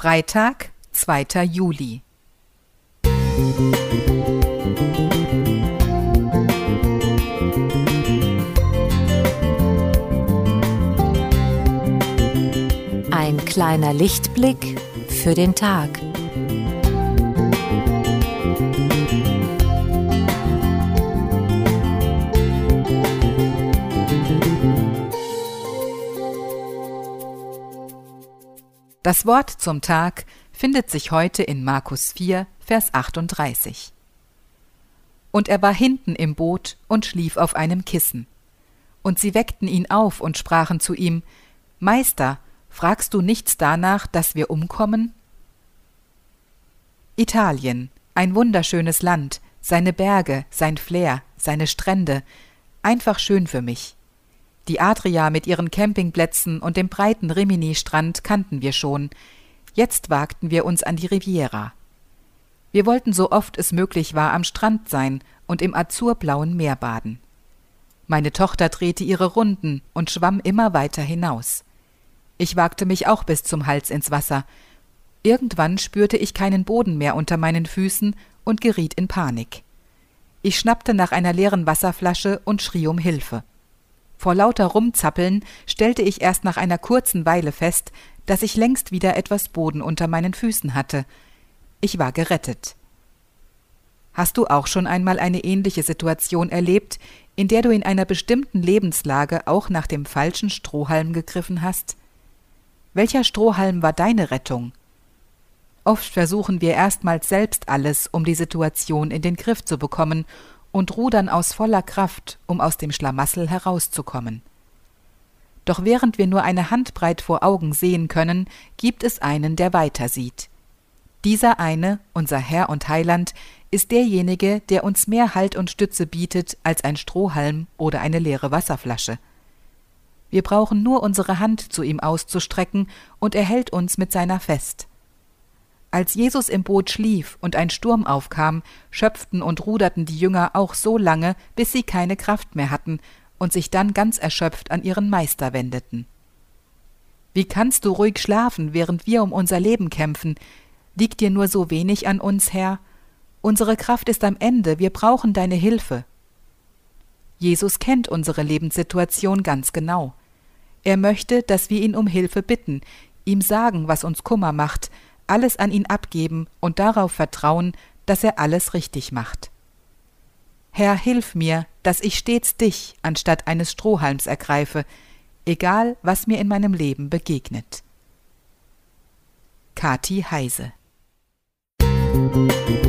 Freitag, 2. Juli. Ein kleiner Lichtblick für den Tag. Das Wort zum Tag findet sich heute in Markus 4, Vers 38. Und er war hinten im Boot und schlief auf einem Kissen. Und sie weckten ihn auf und sprachen zu ihm, Meister, fragst du nichts danach, dass wir umkommen? Italien, ein wunderschönes Land, seine Berge, sein Flair, seine Strände, einfach schön für mich. Die Adria mit ihren Campingplätzen und dem breiten Rimini-Strand kannten wir schon. Jetzt wagten wir uns an die Riviera. Wir wollten so oft es möglich war am Strand sein und im azurblauen Meer baden. Meine Tochter drehte ihre Runden und schwamm immer weiter hinaus. Ich wagte mich auch bis zum Hals ins Wasser. Irgendwann spürte ich keinen Boden mehr unter meinen Füßen und geriet in Panik. Ich schnappte nach einer leeren Wasserflasche und schrie um Hilfe. Vor lauter Rumzappeln stellte ich erst nach einer kurzen Weile fest, dass ich längst wieder etwas Boden unter meinen Füßen hatte. Ich war gerettet. Hast du auch schon einmal eine ähnliche Situation erlebt, in der du in einer bestimmten Lebenslage auch nach dem falschen Strohhalm gegriffen hast? Welcher Strohhalm war deine Rettung? Oft versuchen wir erstmals selbst alles, um die Situation in den Griff zu bekommen und rudern aus voller Kraft, um aus dem Schlamassel herauszukommen. Doch während wir nur eine Handbreit vor Augen sehen können, gibt es einen, der weiter sieht. Dieser eine, unser Herr und Heiland, ist derjenige, der uns mehr Halt und Stütze bietet als ein Strohhalm oder eine leere Wasserflasche. Wir brauchen nur unsere Hand zu ihm auszustrecken, und er hält uns mit seiner fest. Als Jesus im Boot schlief und ein Sturm aufkam, schöpften und ruderten die Jünger auch so lange, bis sie keine Kraft mehr hatten und sich dann ganz erschöpft an ihren Meister wendeten. Wie kannst du ruhig schlafen, während wir um unser Leben kämpfen? Liegt dir nur so wenig an uns, Herr? Unsere Kraft ist am Ende, wir brauchen deine Hilfe. Jesus kennt unsere Lebenssituation ganz genau. Er möchte, dass wir ihn um Hilfe bitten, ihm sagen, was uns Kummer macht, alles an ihn abgeben und darauf vertrauen, dass er alles richtig macht. Herr, hilf mir, dass ich stets dich anstatt eines Strohhalms ergreife, egal was mir in meinem Leben begegnet. Kati Heise Musik